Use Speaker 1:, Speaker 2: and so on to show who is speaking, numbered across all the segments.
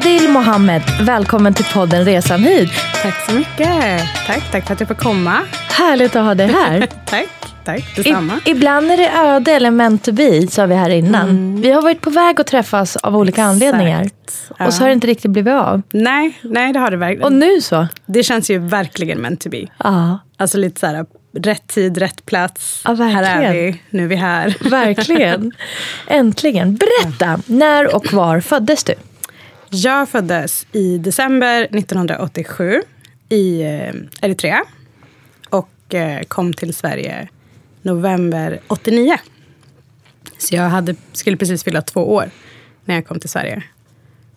Speaker 1: Adil Mohammed, välkommen till podden Resan hit.
Speaker 2: Tack så mycket. Tack, tack för att jag får komma.
Speaker 1: Härligt att ha dig här.
Speaker 2: tack, tack. Detsamma.
Speaker 1: I, ibland är det öde eller meant to be, sa vi här innan. Mm. Vi har varit på väg att träffas av olika Exakt. anledningar. Ja. Och så har det inte riktigt blivit av.
Speaker 2: Nej, nej det har det verkligen.
Speaker 1: Och nu så?
Speaker 2: Det känns ju verkligen meant to be.
Speaker 1: Ja.
Speaker 2: Alltså lite så här, rätt tid, rätt plats.
Speaker 1: Ja,
Speaker 2: här är vi, nu är vi här.
Speaker 1: Verkligen. Äntligen. Berätta, när och var föddes du?
Speaker 2: Jag föddes i december 1987 i eh, Eritrea. Och eh, kom till Sverige november 89. Så jag hade, skulle precis fylla två år när jag kom till Sverige.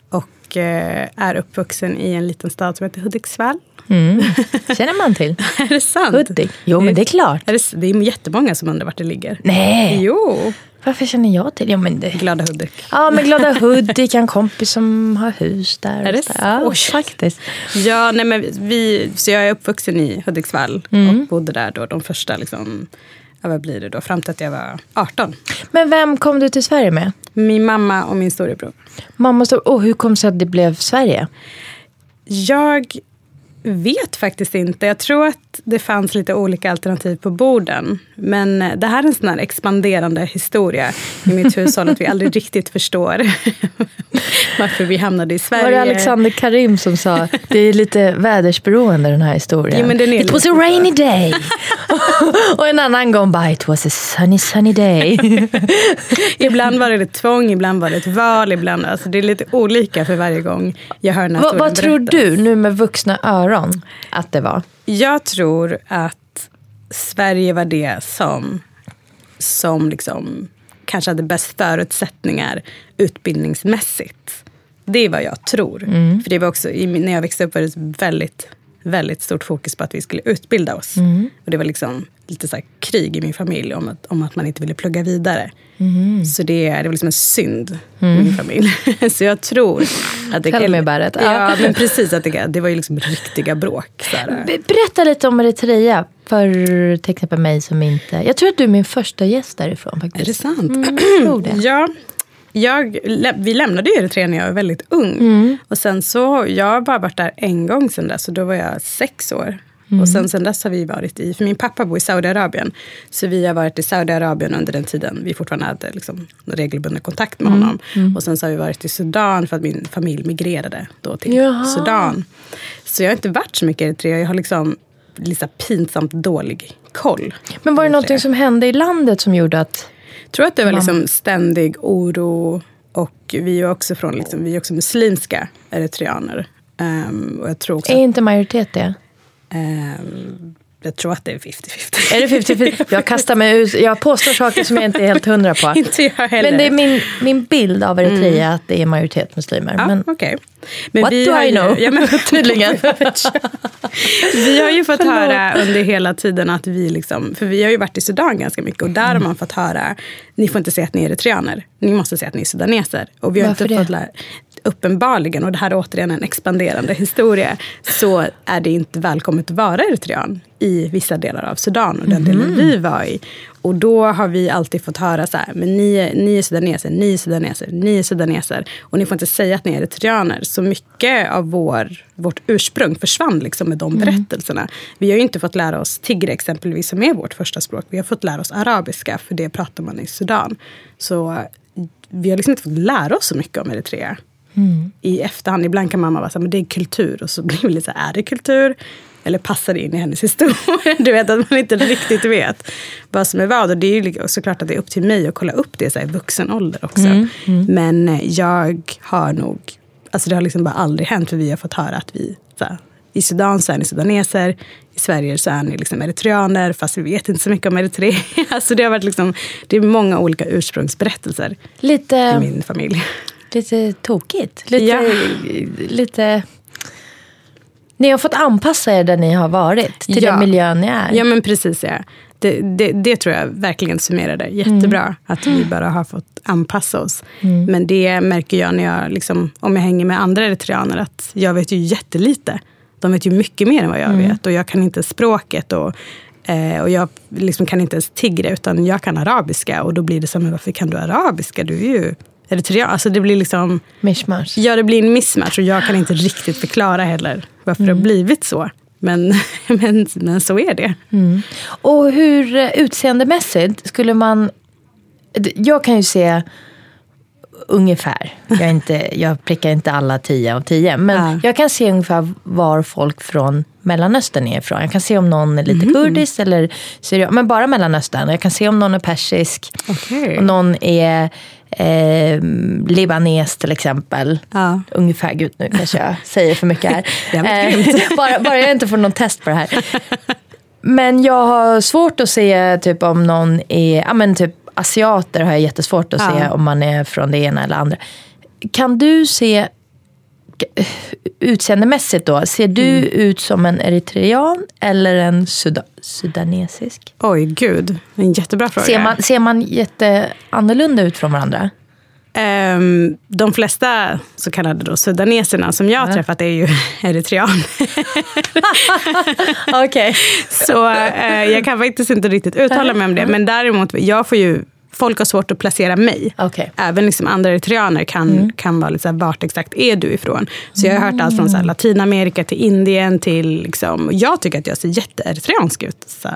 Speaker 2: Och eh, är uppvuxen i en liten stad som heter Hudiksvall.
Speaker 1: Mm. känner man till.
Speaker 2: är det sant?
Speaker 1: Hudik. Jo, men det är klart.
Speaker 2: Är det, det är jättemånga som undrar vart det ligger.
Speaker 1: Nej!
Speaker 2: Jo!
Speaker 1: Varför känner jag till? Ja, men det...
Speaker 2: Glada Hudik.
Speaker 1: Ja, men Glada Hudik. en kompis som har hus där.
Speaker 2: Är det så?
Speaker 1: Ja, Oj. faktiskt.
Speaker 2: Ja, nej, men vi, så jag är uppvuxen i Hudiksvall mm. och bodde där då de första, liksom, ja, vad blir det då, fram till att jag var 18.
Speaker 1: Men vem kom du till Sverige med?
Speaker 2: Min mamma och min storebror.
Speaker 1: Mamma och, och hur kom det sig att det blev Sverige?
Speaker 2: Jag vet faktiskt inte. Jag tror att det fanns lite olika alternativ på borden. Men det här är en sån här expanderande historia i mitt hushåll. att vi aldrig riktigt förstår varför vi hamnade i Sverige.
Speaker 1: Var det Alexander Karim som sa det är lite vädersberoende den här historien?
Speaker 2: Ja,
Speaker 1: it was a rainy day. och en annan gång bara it was a sunny sunny day.
Speaker 2: ibland var det ett tvång, ibland var det ett val. Ibland, alltså det är lite olika för varje gång jag hör den här
Speaker 1: Va, Vad tror du nu med vuxna öron att det var?
Speaker 2: Jag tror att Sverige var det som, som liksom kanske hade bäst förutsättningar utbildningsmässigt. Det är vad jag tror. Mm. För det var också, när jag växte upp var det väldigt, väldigt stort fokus på att vi skulle utbilda oss. Mm. Och det var liksom lite så krig i min familj om att, om att man inte ville plugga vidare. Mm. Så det, det var liksom en synd mm. i min familj. så jag tror att det...
Speaker 1: About it.
Speaker 2: Ja, men precis. Att det, det var ju liksom riktiga bråk.
Speaker 1: Berätta lite om Eritrea. För till exempel mig som inte... Jag tror att du är min första gäst därifrån. Faktiskt.
Speaker 2: Är det sant?
Speaker 1: Mm, tror det.
Speaker 2: ja. Jag, vi lämnade Eritrea när jag var väldigt ung. Mm. Och sen så, jag har bara varit där en gång sen dess. Och då var jag sex år. Mm. Och sen, sen dess har vi varit i, för min pappa bor i Saudiarabien. Så vi har varit i Saudiarabien under den tiden vi fortfarande hade liksom, regelbunden kontakt med mm. honom. Mm. Och sen så har vi varit i Sudan för att min familj migrerade då till
Speaker 1: Jaha.
Speaker 2: Sudan. Så jag har inte varit så mycket i Eritrea. Jag har liksom lite pinsamt dålig koll.
Speaker 1: Men var det någonting som hände i landet som gjorde att...
Speaker 2: Jag tror att det var liksom ständig oro. Och vi är också, från, liksom, vi är också muslimska eritreaner. Um, och jag tror också
Speaker 1: är inte majoritet det?
Speaker 2: Um, jag tror att det är 50-50.
Speaker 1: Är det 50-50? Jag kastar mig ut. Jag påstår saker som jag inte är helt hundra på.
Speaker 2: inte jag heller.
Speaker 1: Men det är min, min bild av Eritrea mm. att det är majoritet muslimer.
Speaker 2: Ja,
Speaker 1: men,
Speaker 2: okay.
Speaker 1: men What do I ju, know? Ja, men, Tydligen.
Speaker 2: vi har ju fått höra under hela tiden att vi liksom, för vi har ju varit i Sudan ganska mycket och där mm. har man fått höra, ni får inte säga att ni är eritreaner, ni måste säga att ni är sudaneser. Och vi har
Speaker 1: Varför
Speaker 2: inte
Speaker 1: det?
Speaker 2: Fått lära, uppenbarligen, och det här är återigen en expanderande historia, så är det inte välkommet att vara eritrean i vissa delar av Sudan och den delen vi var i. Och då har vi alltid fått höra så här, men ni är, ni är sudaneser, ni är sudaneser, ni är sudaneser. Och ni får inte säga att ni är eritreaner. Så mycket av vår, vårt ursprung försvann liksom med de berättelserna. Vi har ju inte fått lära oss tigre exempelvis, som är vårt första språk. Vi har fått lära oss arabiska, för det pratar man i Sudan. Så vi har liksom inte fått lära oss så mycket om Eritrea. I efterhand, ibland kan mamma vara så här, men det är kultur. Och så blir vi lite så här, är det kultur? Eller passar det in i hennes historia? Du vet att man inte riktigt vet vad som är vad. Och det är ju såklart att det är upp till mig att kolla upp det så här, i vuxen ålder också. Men eh, jag har nog, alltså det har liksom bara aldrig hänt. För vi har fått höra att vi, så här, i Sudan så är ni sudaneser. I Sverige så är ni liksom eritreaner, fast vi vet inte så mycket om Eritrea. Alltså det har varit liksom, det är många olika ursprungsberättelser i
Speaker 1: Lite,
Speaker 2: min familj.
Speaker 1: Lite tokigt. Lite,
Speaker 2: Ja.
Speaker 1: lite... Ni har fått anpassa er där ni har varit. Till
Speaker 2: Ja.
Speaker 1: den miljön ni är.
Speaker 2: Ja men precis ja. Det, det, det tror jag verkligen summerar det jättebra. Att vi bara har fått anpassa oss. Men det märker jag när jag, liksom, om jag hänger med andra eritreaner, att jag vet ju jättelite. De vet ju mycket mer än vad jag vet. Och jag kan inte språket. Och, eh, och jag liksom kan inte ens tigre, utan jag kan arabiska. Och då blir det som, men varför kan du arabiska? Du är ju eritrean. Alltså det blir liksom...
Speaker 1: Mishmash.
Speaker 2: Ja, det blir en mismatch och jag kan inte riktigt förklara heller varför det har blivit så. Men, men, men så är det.
Speaker 1: Och hur eh, utseendemässigt skulle man... Jag kan ju se ungefär. Jag, är inte, jag prickar inte alla tio av tio. Men
Speaker 2: Ja.
Speaker 1: jag kan se ungefär var folk från Mellanöstern är ifrån. Jag kan se om någon är lite kurdisk eller syrian. Men bara Mellanöstern. Jag kan se om någon är persisk.
Speaker 2: Okej.
Speaker 1: Och någon är eh, libanes till exempel.
Speaker 2: Ja.
Speaker 1: Ungefär, gud nu kanske jag säger för mycket här. Eh, bara, bara jag inte får någon test på det här. Men jag har svårt att se typ om någon är, ja men typ asiater har jag jättesvårt att se
Speaker 2: Ja.
Speaker 1: om man är från det ena eller andra. Kan du se utseendemässigt då, ser du
Speaker 2: Mm.
Speaker 1: ut som en eritrean eller en suda, sudanesisk?
Speaker 2: Oj, gud. En jättebra fråga.
Speaker 1: Ser man, ser man jätteannorlunda ut från varandra?
Speaker 2: Ehm, de flesta så kallade då sudaneserna som jag har träffat är ju eritreaner.
Speaker 1: Okej.
Speaker 2: Så eh, jag kan faktiskt inte riktigt uttala mig om det. Men däremot, jag får ju, folk har svårt att placera mig.
Speaker 1: Okej.
Speaker 2: Även liksom andra eritreaner kan, kan vara lite så här, vart exakt är du ifrån? Så jag har hört allt från så här, Latinamerika till Indien till... Liksom, jag tycker att jag ser jätteeritreansk ut. Så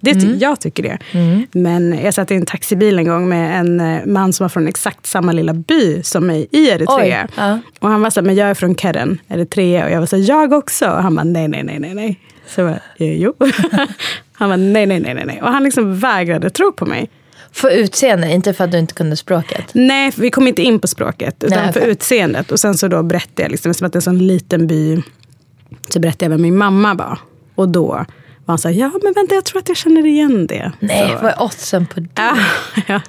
Speaker 2: det ty- Jag tycker det. Men jag satt i en taxibil en gång med en eh, man som var från exakt samma lilla by som mig i Eritrea.
Speaker 1: Oj, ja.
Speaker 2: Och han var så här, men jag är från Keren, Eritrea. Och jag var så här, jag också. Och han bara, nej, nej, nej, nej, nej. Så jag bara, "Eh, jo. han bara, nej, nej, nej, nej, nej. Och han liksom vägrade tro på mig.
Speaker 1: För utseende, inte för att du inte kunde språket?
Speaker 2: Nej, för vi kom inte in på språket, utan
Speaker 1: Nej,
Speaker 2: för
Speaker 1: okej.
Speaker 2: utseendet. Och sen så då berättade jag, liksom, som att det är en sån liten by, så berättade jag vem min mamma var. Och då var han så här, ja men vänta jag tror att jag känner igen det.
Speaker 1: Nej,
Speaker 2: så,
Speaker 1: vad är oddsen på det?
Speaker 2: ja, ja.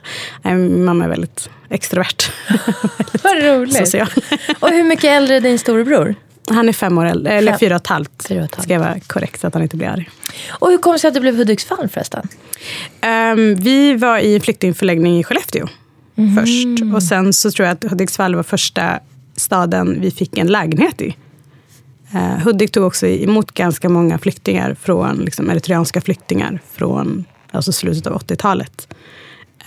Speaker 2: Nej, min mamma är väldigt extrovert.
Speaker 1: Vad roligt. Och hur mycket äldre är din storebror?
Speaker 2: Han är fem år äldre, eller
Speaker 1: Fem.
Speaker 2: fyra och ett halvt.
Speaker 1: Fyra och ett halvt.
Speaker 2: Ska jag vara korrekt så att han inte blir arg.
Speaker 1: Och hur kom det sig att det blev Hudiksvall förresten?
Speaker 2: Ehm, vi var i en flyktingförläggning i Skellefteå först. Och sen så tror jag att Hudiksvall var första staden vi fick en lägenhet i. Uh, Hudik tog också emot ganska många flyktingar, från, liksom, eritreanska flyktingar från alltså slutet av 80-talet.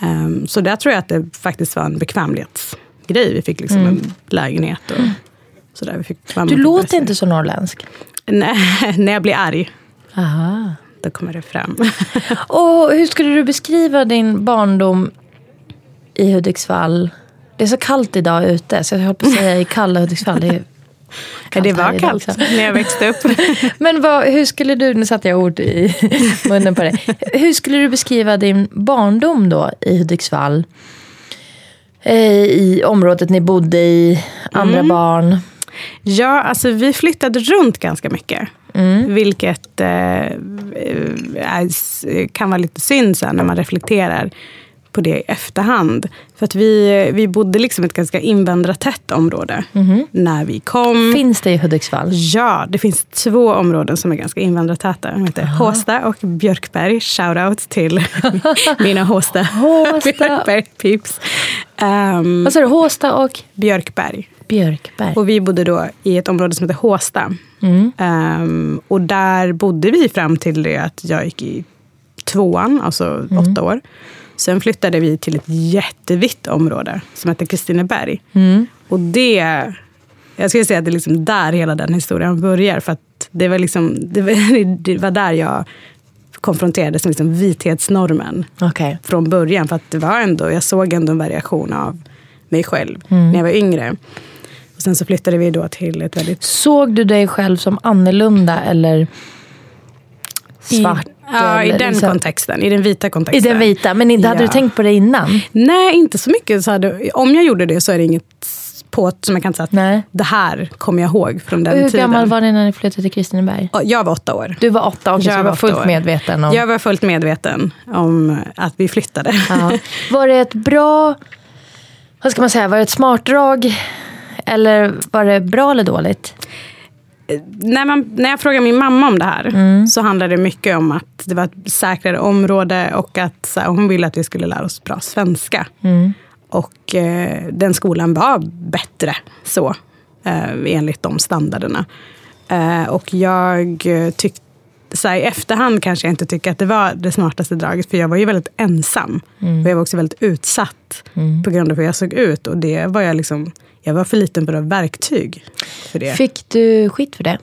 Speaker 2: Ehm, så där tror jag att det faktiskt var en bekvämlighetsgrej. Vi fick liksom en lägenhet. Och, sådär.
Speaker 1: Du låter inte så norrländsk.
Speaker 2: Nej, när jag blir arg,
Speaker 1: Aha.
Speaker 2: då kommer det fram.
Speaker 1: Och hur skulle du beskriva din barndom i Hudiksvall? Det är så kallt idag ute, så jag höll på att säga i kalla Hudiksvall. Det, är
Speaker 2: Ja, det var kallt
Speaker 1: också.
Speaker 2: när jag växte upp.
Speaker 1: Men vad, hur skulle du, nu satte jag ord i munnen på dig. Hur skulle du beskriva din barndom då i Hudiksvall? Eh, I området ni bodde i, andra barn.
Speaker 2: Ja, alltså vi flyttade runt ganska mycket. Vilket eh, är, kan vara lite synd sen när man reflekterar på det i efterhand. För att vi, vi bodde liksom ett ganska invandrartätt område när vi kom.
Speaker 1: Finns det i Hudiksvall?
Speaker 2: Ja, det finns två områden som är ganska invandrartäta. De heter Håsta och Björkberg. Shoutout till mina Håsta,
Speaker 1: Håsta.
Speaker 2: Björkberg peeps. Um,
Speaker 1: Vad sa du, Håsta och?
Speaker 2: Björkberg.
Speaker 1: Björkberg.
Speaker 2: Och vi bodde då i ett område som heter Håsta.
Speaker 1: Mm.
Speaker 2: Ehm, och där bodde vi fram till det att jag gick i tvåan, alltså
Speaker 1: Mm.
Speaker 2: åtta år. Sen flyttade vi till ett jättevitt område som heter Kristineberg.
Speaker 1: Mm.
Speaker 2: Och det, jag skulle säga att det är liksom där hela den historien börjar. För att det var, liksom, det var, det var där jag konfronterades med liksom vithetsnormen
Speaker 1: Okej.
Speaker 2: från början. För att det var ändå, jag såg ändå en variation av mig själv
Speaker 1: Mm.
Speaker 2: när jag var yngre. Och sen så flyttade vi då till ett väldigt...
Speaker 1: Såg du dig själv som annorlunda eller svart?
Speaker 2: I, ja, i den
Speaker 1: liksom-
Speaker 2: kontexten. I den vita
Speaker 1: I
Speaker 2: kontexten.
Speaker 1: den vita, men inte, hade
Speaker 2: Ja.
Speaker 1: du tänkt på det innan?
Speaker 2: Nej, inte så mycket. Så hade, om jag gjorde det så är det inget på som jag kan säga att
Speaker 1: Nej.
Speaker 2: det här kommer jag ihåg från den
Speaker 1: Och hur
Speaker 2: tiden.
Speaker 1: gammal var ni när ni flyttade till Kristineberg?
Speaker 2: Ja, Jag var åtta år.
Speaker 1: Du var åtta, så
Speaker 2: Jag var
Speaker 1: var fullt
Speaker 2: år.
Speaker 1: medveten om...
Speaker 2: Jag var fullt medveten om att vi flyttade.
Speaker 1: Ja. Var det ett bra, vad ska man säga, var det ett smart drag? Eller var det bra eller dåligt?
Speaker 2: när, man, när jag frågar min mamma om det här
Speaker 1: Mm.
Speaker 2: så handlar det mycket om att det var ett säkrare område och att här, hon ville att vi skulle lära oss bra svenska.
Speaker 1: Mm.
Speaker 2: Och eh, den skolan var bättre så, eh, enligt de standarderna. Eh, och jag tyckte, så här, i efterhand kanske jag inte tycker att det var det smartaste draget, för jag var ju väldigt ensam.
Speaker 1: Mm.
Speaker 2: Och jag var också väldigt utsatt på grund av hur jag såg ut. Och det var jag liksom, jag var för liten på ha verktyg för det.
Speaker 1: Fick du skit för det?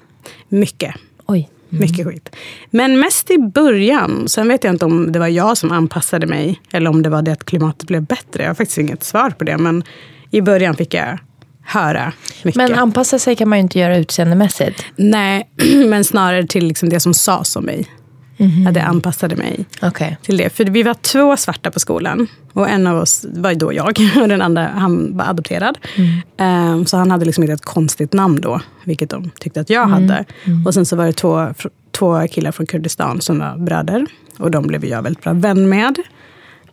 Speaker 2: Mycket.
Speaker 1: Oj.
Speaker 2: Mycket skit. Men mest i början. Sen vet jag inte om det var jag som anpassade mig. Eller om det var det att klimatet blev bättre. Jag har faktiskt inget svar på det. Men i början fick jag höra mycket.
Speaker 1: Men anpassa sig kan man ju inte göra utseendemässigt.
Speaker 2: Nej, men snarare till liksom det som sades om mig. Att jag anpassade mig
Speaker 1: Okej.
Speaker 2: till det. För vi var två svarta på skolan. Och en av oss var då jag. Och den andra han var adopterad. Ehm, så han hade liksom inte ett konstigt namn då. Vilket de tyckte att jag hade. Och sen så var det två, två killar från Kurdistan som var bröder. Och de blev jag väldigt bra vän med.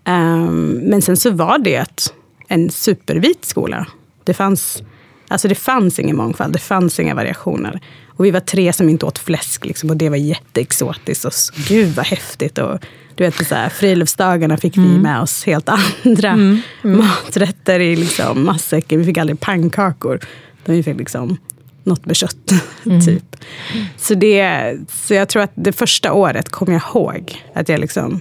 Speaker 2: Ehm, men sen så var det en supervit skola. Det fanns, alltså det fanns ingen mångfald, det fanns inga variationer. Och vi var tre som inte åt fläsk liksom, och det var jätteexotiskt. Och så, gud vad häftigt. Och, du vet, så här, friluftsdagarna fick vi med oss helt andra maträtter i liksom, matsäcken. Vi fick aldrig pannkakor. utan Vi fick liksom något med kött, typ. Så, det, så jag tror att det första året kommer jag ihåg att jag liksom...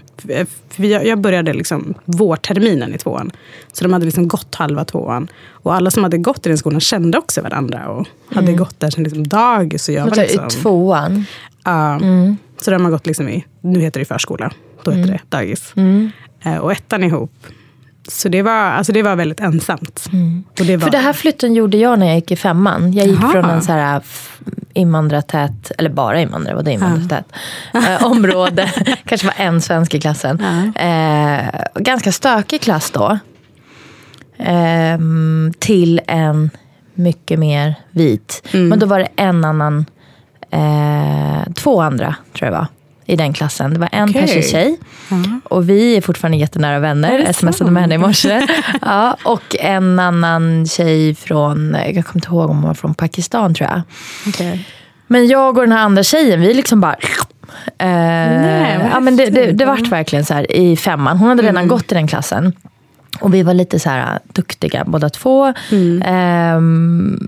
Speaker 2: Jag, jag började liksom vårterminen i tvåan. Så de hade liksom gått halva tvåan. Och alla som hade gått i den skolan kände också varandra. Och hade gått där sedan liksom dagis. Och jag var liksom,
Speaker 1: I tvåan?
Speaker 2: Ja. Så de har gått liksom i, nu heter det förskola, då heter det dagis. Eh, Och ettan ihop. Så det var, alltså det var väldigt ensamt. Och det var,
Speaker 1: För det här flytten gjorde jag när jag gick i femman. Jag gick
Speaker 2: Jaha.
Speaker 1: från en så här f- invandratät, eller bara invandrare, var det invandratät, eh, område. Kanske var en svensk i klassen. Eh, ganska stökig klass då. Ehm, till en mycket mer vit. Men då var det en annan, eh, två andra tror jag var. I den klassen. Det var en
Speaker 2: Okej.
Speaker 1: persisk tjej. Och vi är fortfarande jättenära vänner. Smsade med henne i morse. ja, och en annan tjej från, jag kommer inte ihåg om hon var från Pakistan tror jag.
Speaker 2: Okej.
Speaker 1: Men jag och den här andra tjejen, vi liksom bara... Eh,
Speaker 2: vad
Speaker 1: ja, men det, det, det vart verkligen så här i femman. Hon hade redan gått i den klassen. Och vi var lite så här duktiga båda två. Ehm,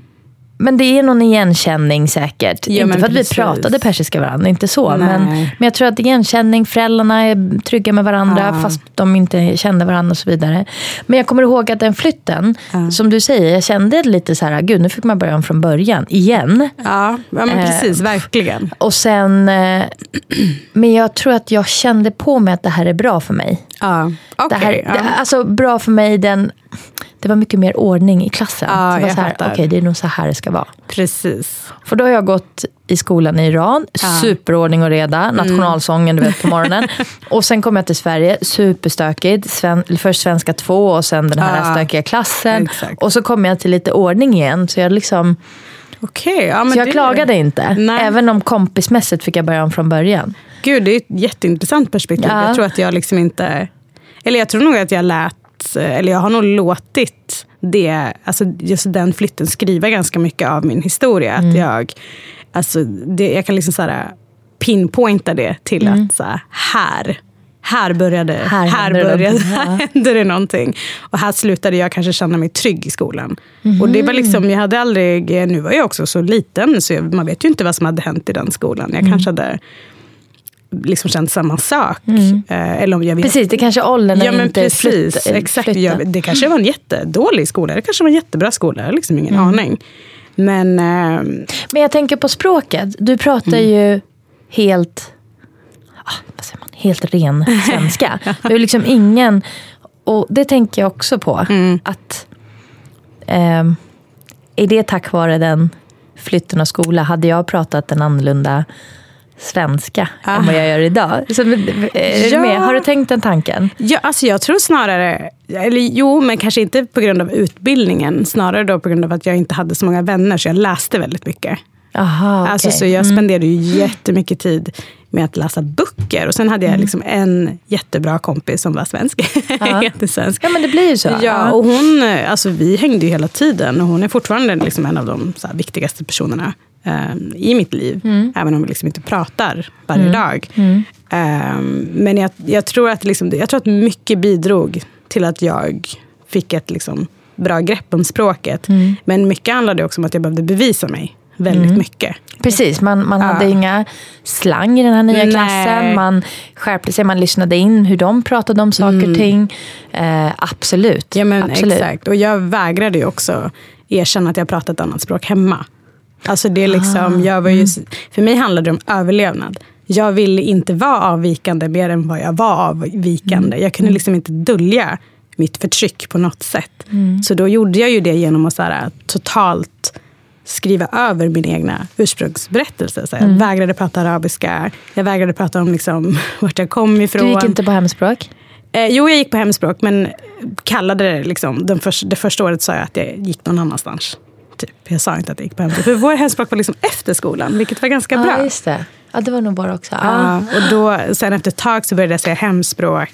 Speaker 1: men det är någon igenkänning säkert.
Speaker 2: Ja,
Speaker 1: inte för att
Speaker 2: precis.
Speaker 1: vi pratade persiska varandra, inte så.
Speaker 2: Nej.
Speaker 1: Men, men jag tror att igenkänning, föräldrarna är trygga med varandra
Speaker 2: Ja.
Speaker 1: fast de inte kände varandra och så vidare. Men jag kommer ihåg att den flytten, som du säger, jag kände lite så här, gud nu fick man börja om från början, igen.
Speaker 2: Ja, ja men
Speaker 1: Eh,
Speaker 2: precis, verkligen.
Speaker 1: Och sen, eh, men jag tror att jag kände på mig att det här är bra för mig.
Speaker 2: Ja.
Speaker 1: Det
Speaker 2: Okej,
Speaker 1: här,
Speaker 2: ja.
Speaker 1: det, alltså bra för mig, den, det var mycket mer ordning i klassen.
Speaker 2: Ja,
Speaker 1: det var så här, okej det är nog så här det ska vara.
Speaker 2: precis.
Speaker 1: För då har jag gått i skolan i Iran, superordning och reda, nationalsången du vet på morgonen. och sen kom jag till Sverige, superstökigt. Sven, först svenska två och sen den här
Speaker 2: Ja,
Speaker 1: stökiga klassen.
Speaker 2: exakt.
Speaker 1: Och så kom jag till lite ordning igen. Så jag, liksom,
Speaker 2: Okej, ja,
Speaker 1: så jag
Speaker 2: det,
Speaker 1: klagade inte.
Speaker 2: Nej.
Speaker 1: Även om kompismässigt fick jag börja om från början.
Speaker 2: Gud, det är ett jätteintressant perspektiv.
Speaker 1: Ja.
Speaker 2: Jag tror att jag liksom inte... Eller jag tror nog att jag lät, eller jag har nog låtit det, alltså just den flytten skriva ganska mycket av min historia.
Speaker 1: Mm.
Speaker 2: Att jag, alltså det, jag kan liksom så här pinpointa det till
Speaker 1: Mm.
Speaker 2: att så här, här, här började,
Speaker 1: Här
Speaker 2: här
Speaker 1: det
Speaker 2: började,
Speaker 1: ja.
Speaker 2: här hände det någonting. Och här slutade jag kanske känna mig trygg i skolan. Och det var
Speaker 1: Mhm.
Speaker 2: liksom, jag hade aldrig, nu var jag också så liten så jag, man vet ju inte vad som hade hänt i den skolan. Jag
Speaker 1: Mm.
Speaker 2: kanske hade liksom känt samma sak. Eh, eller om jag vet
Speaker 1: Precis, det kanske åldern
Speaker 2: Ja men
Speaker 1: inte
Speaker 2: precis,
Speaker 1: flytt-
Speaker 2: exakt.
Speaker 1: flyttat.
Speaker 2: Jag, det kanske var en jättedålig skola, det kanske var en jättebra skola, liksom ingen aning. Men eh,
Speaker 1: Men jag tänker på språket. Du pratar
Speaker 2: Mm.
Speaker 1: ju helt, ah, vad säger man, helt ren svenska. Du är liksom ingen, och det tänker jag också på.
Speaker 2: Mm.
Speaker 1: Att ehm, är det tack vare den flytten av skola, hade jag pratat en annorlunda svenska än vad jag gör idag. Så, du
Speaker 2: Ja.
Speaker 1: Har du tänkt den tanken?
Speaker 2: ja, alltså jag tror snarare, eller jo men kanske inte på grund av utbildningen, snarare då på grund av att jag inte hade så många vänner så jag läste väldigt mycket.
Speaker 1: Aha, okay.
Speaker 2: Alltså, så jag spenderade ju jättemycket tid med att läsa böcker. Och sen hade jag liksom en jättebra kompis som var svensk.
Speaker 1: Ja.
Speaker 2: Jättesvensk.
Speaker 1: Ja, men det blir ju så.
Speaker 2: Ja, och hon, eh, alltså vi hängde ju hela tiden och hon är fortfarande liksom en av de här, viktigaste personerna eh, i mitt liv. Även om vi liksom inte pratar varje dag. Eh, men jag, jag, tror att liksom, jag tror att mycket bidrog till att jag fick ett liksom, bra grepp om språket. Men mycket handlade också om att jag behövde bevisa mig väldigt mycket.
Speaker 1: Precis, man, man hade
Speaker 2: Ja.
Speaker 1: inga slang i den här nya
Speaker 2: Nej.
Speaker 1: klassen. Man skärpte sig, man lyssnade in hur de pratade om saker och ting. Eh, absolut.
Speaker 2: Ja, men
Speaker 1: absolut.
Speaker 2: exakt. Och jag vägrade ju också erkänna att jag pratade ett annat språk hemma. Alltså det liksom, jag var ju, för mig handlade det om överlevnad. Jag ville inte vara avvikande mer än vad jag var avvikande. Jag kunde liksom inte dölja mitt förtryck på något sätt. Så då gjorde jag ju det genom att så här, totalt skriva över min egna ursprungsberättelse. Så jag vägrade prata arabiska, jag vägrade prata om liksom, vart jag kom ifrån.
Speaker 1: Du gick inte på hemspråk?
Speaker 2: Eh, jo, jag gick på hemspråk, men kallade det liksom, den för, det första året sa jag att jag gick någon annanstans. Typ. Jag sa inte att jag gick på hemspråk. För vår hemspråk var liksom efter skolan, vilket var ganska
Speaker 1: Ja,
Speaker 2: bra.
Speaker 1: just det. Ja, det var nog bara också.
Speaker 2: Ja, och då, sen efter ett tag så började jag säga hemspråk.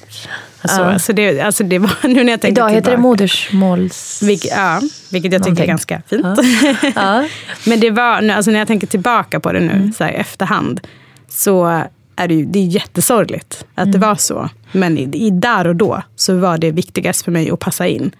Speaker 2: Så,
Speaker 1: Ja.
Speaker 2: så det, alltså det var, nu när jag tänker
Speaker 1: Idag heter det
Speaker 2: tillbaka-
Speaker 1: modersmåls...
Speaker 2: Vilk, ja, vilket jag tycker är ganska fint.
Speaker 1: Ja.
Speaker 2: Men det var, alltså när jag tänker tillbaka på det nu så här, i efterhand så är det ju det är jättesorgligt att det var så. Men i, i där och då så var det viktigast för mig att passa in.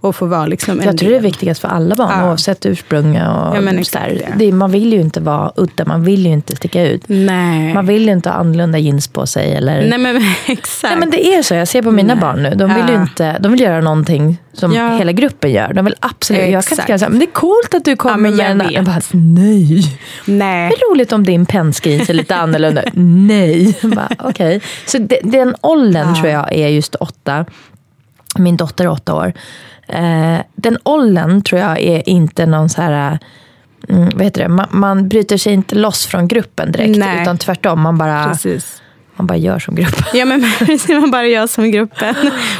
Speaker 2: Och få vara liksom en
Speaker 1: Jag tror det är
Speaker 2: del.
Speaker 1: viktigast för alla barn,
Speaker 2: Ja.
Speaker 1: oavsett ursprung. Och
Speaker 2: Ja, men
Speaker 1: så
Speaker 2: exakt, ja.
Speaker 1: det, man vill ju inte vara udda, man vill ju inte sticka ut.
Speaker 2: Nej.
Speaker 1: Man vill ju inte ha annorlunda jeans på sig. Eller...
Speaker 2: Nej men exakt.
Speaker 1: Nej, men det är så. Jag ser på mina
Speaker 2: Nej.
Speaker 1: barn nu. De vill ju
Speaker 2: Ja.
Speaker 1: inte, de vill göra någonting som
Speaker 2: Ja.
Speaker 1: hela gruppen gör. De vill absolut, jag kan
Speaker 2: Exakt.
Speaker 1: inte säga men det är coolt att du kommer
Speaker 2: jag
Speaker 1: med en jag bara, nej.
Speaker 2: Nej.
Speaker 1: Det är roligt om din pennskrin är lite annorlunda. nej. Jag Bara, okay. Så de, den åldern
Speaker 2: Ja.
Speaker 1: tror jag är just åtta. Min dotter är åtta år. Eh, den åldern tror jag är inte någon så här... Mm, vad heter det? Man, man bryter sig inte loss från gruppen direkt.
Speaker 2: Nej.
Speaker 1: Utan tvärtom, man bara,
Speaker 2: Precis.
Speaker 1: Man bara gör som gruppen.
Speaker 2: Ja men man bara jag som gruppen.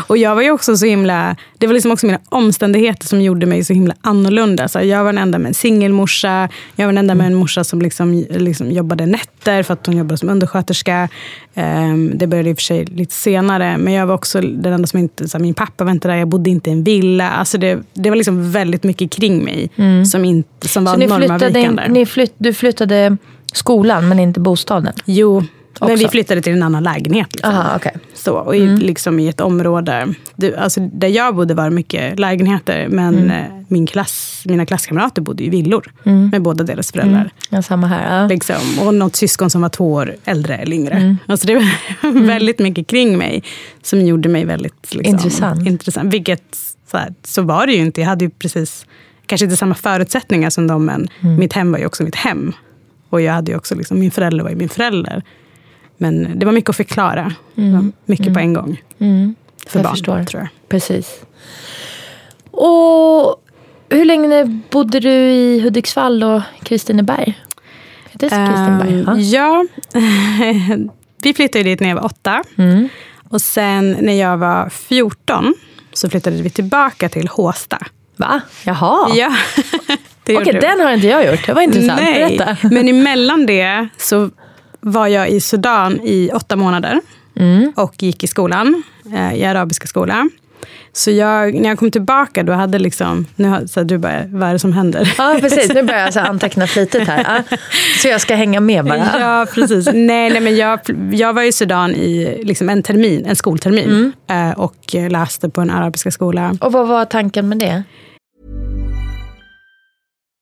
Speaker 2: Och jag var ju också så himla, det var liksom också mina omständigheter som gjorde mig så himla annorlunda. Så jag var den enda med en singelmorsa, jag var den enda med en morsa som liksom, liksom jobbade nätter för att hon jobbade som undersköterska. Ehm, det började i och för sig lite senare, men jag var också den enda som inte, så här, min pappa var inte där, jag bodde inte i en villa. Alltså det, det var liksom väldigt mycket kring mig som, inte, som var
Speaker 1: Så ni flyttade ni flytt, du flyttade skolan men inte bostaden?
Speaker 2: Jo, men
Speaker 1: Också.
Speaker 2: vi flyttade till en annan lägenhet. Liksom.
Speaker 1: Aha, okej.
Speaker 2: Så, och i, liksom i ett område, du, alltså där jag bodde var det mycket lägenheter, men eh, min klass, mina klasskamrater bodde i villor med båda deras föräldrar.
Speaker 1: Ja, samma här. Ja.
Speaker 2: Liksom, och något syskon som var två år äldre eller yngre. Alltså det var väldigt mycket kring mig som gjorde mig väldigt liksom,
Speaker 1: Intressant.
Speaker 2: intressant. Vilket, så, här, så var det ju inte. Jag hade ju precis, kanske inte samma förutsättningar som dem, men mitt hem var ju också mitt hem. Och jag hade ju också, liksom, min förälder var ju min förälder. Men det var mycket att förklara. Var mycket på en gång.
Speaker 1: Mm.
Speaker 2: För
Speaker 1: Jag
Speaker 2: barn,
Speaker 1: förstår.
Speaker 2: tror jag.
Speaker 1: Precis. Och hur länge bodde du i Hudiksvall och Kristineberg? Det Kristineberg?
Speaker 2: Ehm,
Speaker 1: Ja.
Speaker 2: ja, vi flyttade dit när jag var åtta.
Speaker 1: Mm.
Speaker 2: Och sen när jag var 14 så flyttade vi tillbaka till Håsta.
Speaker 1: Va? Jaha.
Speaker 2: Ja,
Speaker 1: Okej,
Speaker 2: vi.
Speaker 1: den har inte jag gjort. Det var intressant.
Speaker 2: Nej,
Speaker 1: Berätta.
Speaker 2: men emellan det så var jag i Sudan i åtta månader.
Speaker 1: Mm.
Speaker 2: Och gick i skolan, eh, i arabiska skola. Så jag, när jag kom tillbaka då hade liksom, nu så du bara, vad är det som händer?
Speaker 1: Ja, precis. Nu börjar jag så anteckna flitigt här. Så jag ska hänga med bara.
Speaker 2: Ja, precis. Nej, nej men jag, jag var i Sudan i liksom en termin, en skoltermin. Mm. Och läste på en arabiska skola.
Speaker 1: Och vad var tanken med det?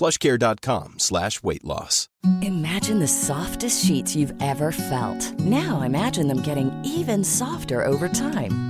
Speaker 3: plushcare.com slash weight loss.
Speaker 4: Imagine the softest sheets you've ever felt. Now imagine them getting even softer over time.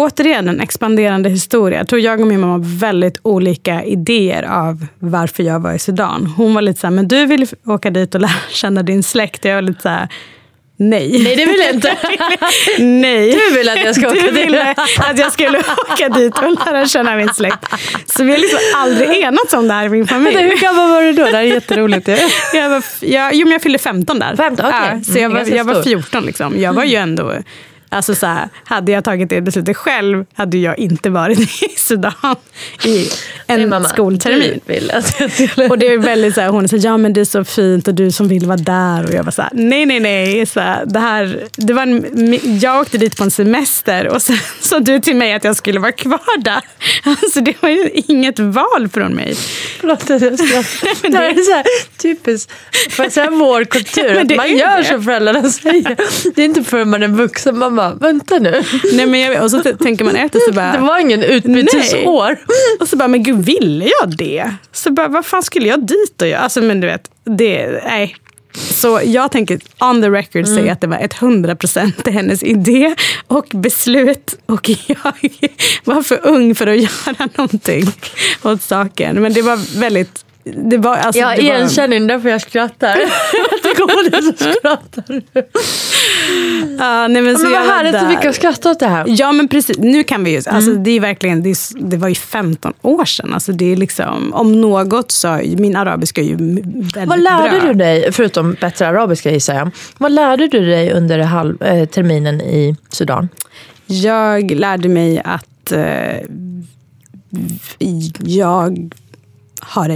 Speaker 2: Återigen en expanderande historia. Jag tror jag och min mamma har väldigt olika idéer av varför jag var i Sudan. Hon var lite så här, men du vill åka dit och lära känna din släkt. Jag var lite så här, Nej.
Speaker 1: Nej, det vill jag inte.
Speaker 2: Nej.
Speaker 1: Du vill att jag ska åka
Speaker 2: dit. Du ville att jag skulle åka dit och lära känna min släkt. Så vi har liksom aldrig enats om det här i min familj.
Speaker 1: Vänta, hur gammal var du då? Det här är jätteroligt.
Speaker 2: jag, var, jag, jo, men jag fyllde 15 där.
Speaker 1: 15, okay.
Speaker 2: ja, så jag var, jag var 14. Liksom. Jag var ju ändå Alltså så här, hade jag tagit det beslutet själv hade jag inte varit i Sudan i en mamma, skoltermin. Och det är väldigt så här, hon säger ja men det är så fint och du som vill vara där. Och jag var så här, nej nej nej. Så här, det här, det var en, jag åkte dit på en semester och sen sa du till mig att jag skulle vara kvar där. Alltså det var ju inget val från mig.
Speaker 1: Förlåt att jag skrattar. Det här är så här, typiskt för vår kultur. Att man gör det. som föräldrarna säger. Det är inte förrän man är vuxen man bara, vänta nu.
Speaker 2: Nej, men jag, och så tänker man efter så bara.
Speaker 1: Det var ingen utbytesår.
Speaker 2: Och så bara, men gud ville jag det? Så bara, vad fan skulle jag dit och göra? Alltså men du vet, det, nej. Så jag tänker on the record mm. säga att det var 100% hennes idé och beslut. Och jag var för ung för att göra någonting åt saken. Men det var väldigt det var, alltså,
Speaker 1: jag igenkänning, var... därför jag skrattar. jag kommer det som skrattar.
Speaker 2: Uh, nej, men så
Speaker 1: men vad härligt att vi kan skratta åt det här.
Speaker 2: Ja men precis, nu kan vi ju. Mm. Alltså, det, är verkligen, det, är, det var ju 15 år sedan. Alltså, det är liksom, om något så, min arabiska är ju väldigt
Speaker 1: Vad lärde
Speaker 2: bra.
Speaker 1: du dig, förutom bättre arabiska gissar jag, vad lärde du dig under halv, eh, terminen i Sudan?
Speaker 2: Jag lärde mig att eh, jag har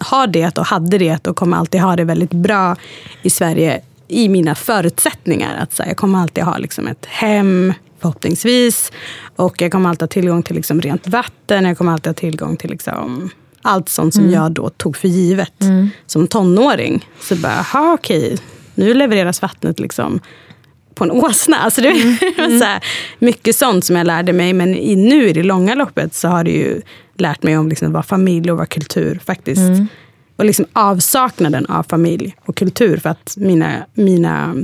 Speaker 2: har det och hade det och kommer alltid ha det väldigt bra i Sverige i mina förutsättningar. Att så här, jag kommer alltid ha liksom ett hem, förhoppningsvis. Och jag kommer alltid ha tillgång till liksom rent vatten. Jag kommer alltid ha tillgång till liksom allt sånt som mm. jag då tog för givet mm. som tonåring. Så bara, aha, okej, nu levereras vattnet liksom på en åsna. Alltså det mm. mm. så här, mycket sånt som jag lärde mig. Men i, nu i det långa loppet så har det ju lärt mig om liksom vad familj och vad kultur faktiskt. Mm. Och liksom avsaknaden av familj och kultur. För att mina, mina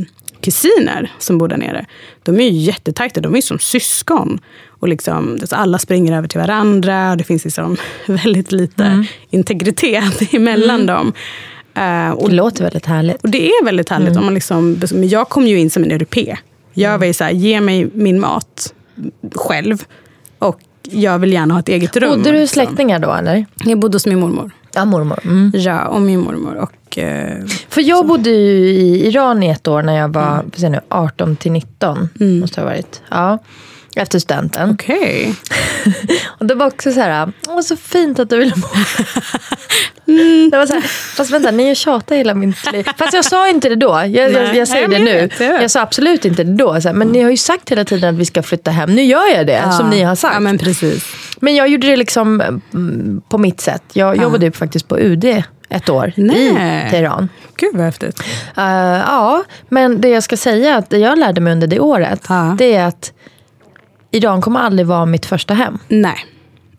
Speaker 2: kusiner som bor där nere, de är ju jättetajta. De är som syskon. Och liksom, alltså alla springer över till varandra. Det finns liksom väldigt lite mm. integritet emellan mm. dem.
Speaker 1: Uh, och, det låter väldigt härligt.
Speaker 2: Och det är väldigt härligt. Mm. Om man liksom, men jag kom ju in som en europe. Jag mm. var ju så här, ge mig min mat själv. Och jag vill gärna ha ett eget rum.
Speaker 1: Bodde du hos släktingar då eller?
Speaker 2: Jag bodde hos min mormor.
Speaker 1: Ja, mormor. Mm.
Speaker 2: Ja, och min mormor. Och, eh,
Speaker 1: För jag så. bodde ju i Iran i ett år när jag var mm. nu, 18 till 19. Mm. Måste ha varit. Ja. Efter studenten.
Speaker 2: Okej.
Speaker 1: Och det var också så här, åh så fint att du ville bo.
Speaker 2: Mm.
Speaker 1: Det var så här, fast vänta, ni har tjatat hela mitt liv. Fast jag sa inte det då, jag, jag, jag säger
Speaker 2: Nej,
Speaker 1: det nu.
Speaker 2: jag.
Speaker 1: Jag sa absolut inte det då. Så här, men ni har ju sagt hela tiden att vi ska flytta hem. Nu gör jag det, som ni har sagt.
Speaker 2: Ja, men precis.
Speaker 1: Men jag gjorde det liksom mm, på mitt sätt. Jag jobbade ju faktiskt på UD ett år
Speaker 2: Nej.
Speaker 1: i Teheran.
Speaker 2: Gud vad häftigt.
Speaker 1: Eh, ja, men det jag ska säga, att det jag lärde mig under det året,
Speaker 2: Ja.
Speaker 1: det är att Iran kommer aldrig vara mitt första hem.
Speaker 2: Nej.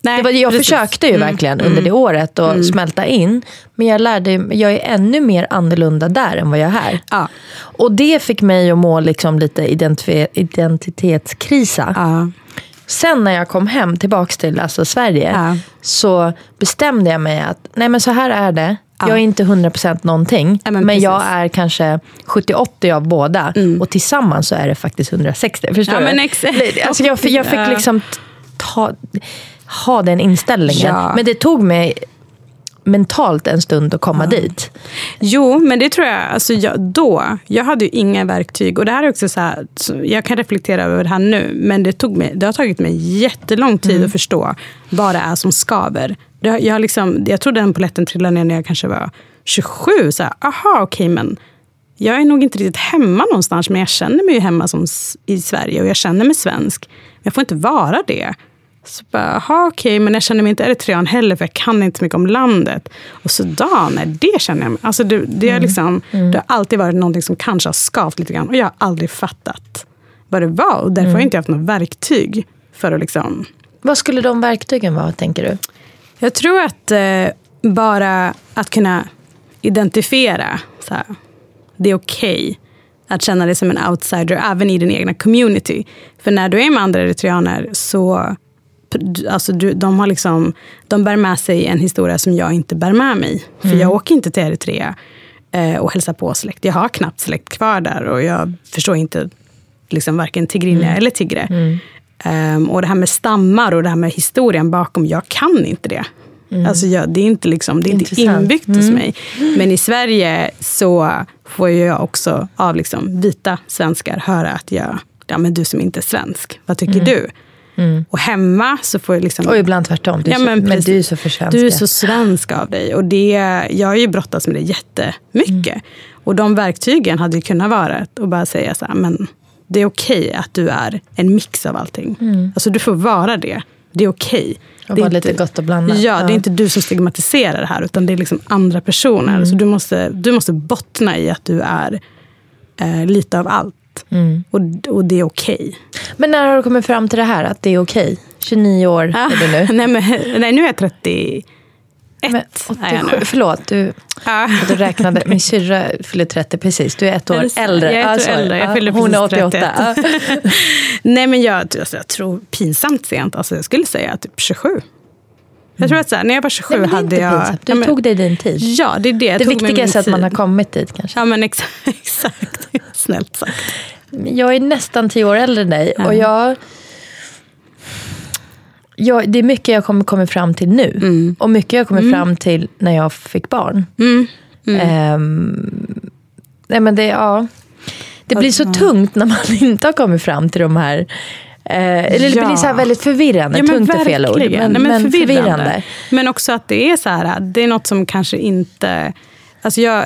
Speaker 2: Nej
Speaker 1: Det var, jag
Speaker 2: precis.
Speaker 1: försökte ju verkligen under det året att smälta in. Men jag lärde jag är ännu mer annorlunda där än vad jag är här.
Speaker 2: Ja.
Speaker 1: Och det fick mig att må liksom lite identif- identitetskrisa.
Speaker 2: Ja.
Speaker 1: Sen när jag kom hem tillbaks till alltså Sverige
Speaker 2: Ja.
Speaker 1: så bestämde jag mig att nej men så här är det.
Speaker 2: Ja.
Speaker 1: Jag är inte 100% någonting.
Speaker 2: Ja,
Speaker 1: men
Speaker 2: men
Speaker 1: jag är kanske 70-80 av båda. Och tillsammans så är det faktiskt 160. Förstår
Speaker 2: Ja,
Speaker 1: du?
Speaker 2: men exakt.
Speaker 1: Alltså jag, fick- jag fick
Speaker 2: Ja.
Speaker 1: liksom ta, ha den inställningen.
Speaker 2: Ja.
Speaker 1: Men det tog mig mentalt en stund att komma dit.
Speaker 2: Jo, men det tror jag. Alltså jag, då, jag hade ju inga verktyg. Och det här är också så här, jag kan reflektera över det här nu. Men det, tog mig, det har tagit mig jättelång tid
Speaker 1: Mm.
Speaker 2: att förstå vad det är som skaver. Jag, liksom, jag tror den polletten trillade ner när jag kanske var 27. Så här, aha, okej, men jag är nog inte riktigt hemma någonstans. Men jag känner mig ju hemma som, i Sverige och jag känner mig svensk. Men jag får inte vara det. Så bara, aha, okej, men jag känner mig inte eritrean heller för jag kan inte så mycket om landet. Och Sudan, nej, det känner jag mig. Alltså det, det, är liksom, det har alltid varit någonting som kanske har skavt lite grann. Och jag har aldrig fattat vad det var. Och därför har jag inte haft något verktyg för att liksom...
Speaker 1: Vad skulle de verktygen vara, tänker du?
Speaker 2: Jag tror att eh, bara att kunna identifiera, så här, det är okej att känna dig som en outsider även i din egna community. För när du är med andra eritreaner så alltså du, de, har liksom, de bär med sig en historia som jag inte bär med mig. För jag åker inte till Eritrea eh, och hälsar på släkt. Jag har knappt släkt kvar där och jag förstår inte liksom, varken tigrinja eller tigre. Ehm, och det här med stammar och det här med historien bakom, jag kan inte det. Alltså jag, det är inte, liksom, det är inte inbyggt hos mig. Men i Sverige så får jag också av liksom vita svenskar höra att jag, ja men du som inte är svensk, vad tycker du? Och hemma så får jag liksom...
Speaker 1: Och ibland tvärtom. Du
Speaker 2: Ja,
Speaker 1: så,
Speaker 2: men
Speaker 1: men, du är så för svensk.
Speaker 2: Du är så svensk av dig. Och det, jag har ju brottats med det jättemycket.
Speaker 1: Mm.
Speaker 2: Och de verktygen hade ju kunnat vara att bara säga så här, men det är okej att du är en mix av allting. Alltså du får vara det. Det är okej.
Speaker 1: Mm. Och
Speaker 2: Det är
Speaker 1: vara lite gott och blandat.
Speaker 2: Ja, det är inte du som stigmatiserar det här, utan det är liksom andra personer.
Speaker 1: Mm.
Speaker 2: Så du måste, du måste bottna i att du är eh, lite av allt.
Speaker 1: Mm.
Speaker 2: Och, och det är okej.
Speaker 1: Men när har du kommit fram till det här, att det är okej? 29 år är du nu.
Speaker 2: nej, men, nej, nu är jag 31.
Speaker 1: Men
Speaker 2: är jag
Speaker 1: 87,
Speaker 2: nu.
Speaker 1: förlåt, du,
Speaker 2: Ja.
Speaker 1: du räknade. Min syrra fyller 30 precis. Du är ett år äldre.
Speaker 2: Jag är ett år
Speaker 1: så.
Speaker 2: äldre. Jag
Speaker 1: Ja,
Speaker 2: fyller
Speaker 1: Hon är
Speaker 2: precis
Speaker 1: 88.
Speaker 2: 31.
Speaker 1: Ja.
Speaker 2: Nej, men jag, alltså, jag tror pinsamt sent. Alltså, jag skulle säga typ 27. Jag tror att så här, när jag var 27
Speaker 1: Nej,
Speaker 2: hade jag...
Speaker 1: pinsamt. Du
Speaker 2: ja, men,
Speaker 1: tog dig din tid.
Speaker 2: Ja, det är det. Jag
Speaker 1: det viktigaste är att man har kommit dit kanske.
Speaker 2: Ja, men exakt. exakt. Snällt sagt.
Speaker 1: Jag är nästan 10 år äldre än dig. Och jag, jag, det är mycket jag kommer kommit fram till nu.
Speaker 2: Mm.
Speaker 1: Och mycket jag kommit fram till när jag fick barn. Ehm, nej men det, ja. det blir så tungt när man inte har kommit fram till de här Eh, eller det
Speaker 2: Ja.
Speaker 1: blir så här väldigt förvirrande.
Speaker 2: Ja, men
Speaker 1: Tungt är fel ord. Men,
Speaker 2: Nej,
Speaker 1: men förvirrande.
Speaker 2: Men också att det är så här, det är något som kanske inte... Alltså jag,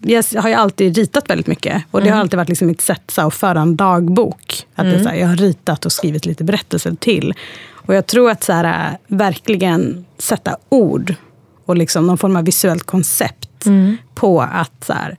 Speaker 2: jag har ju alltid ritat väldigt mycket. Och det har alltid varit liksom mitt sätt så här, att föra en dagbok. Att det är så här, jag har ritat och skrivit lite berättelser till. Och jag tror att så här, verkligen sätta ord och liksom någon form av visuellt koncept på att så här,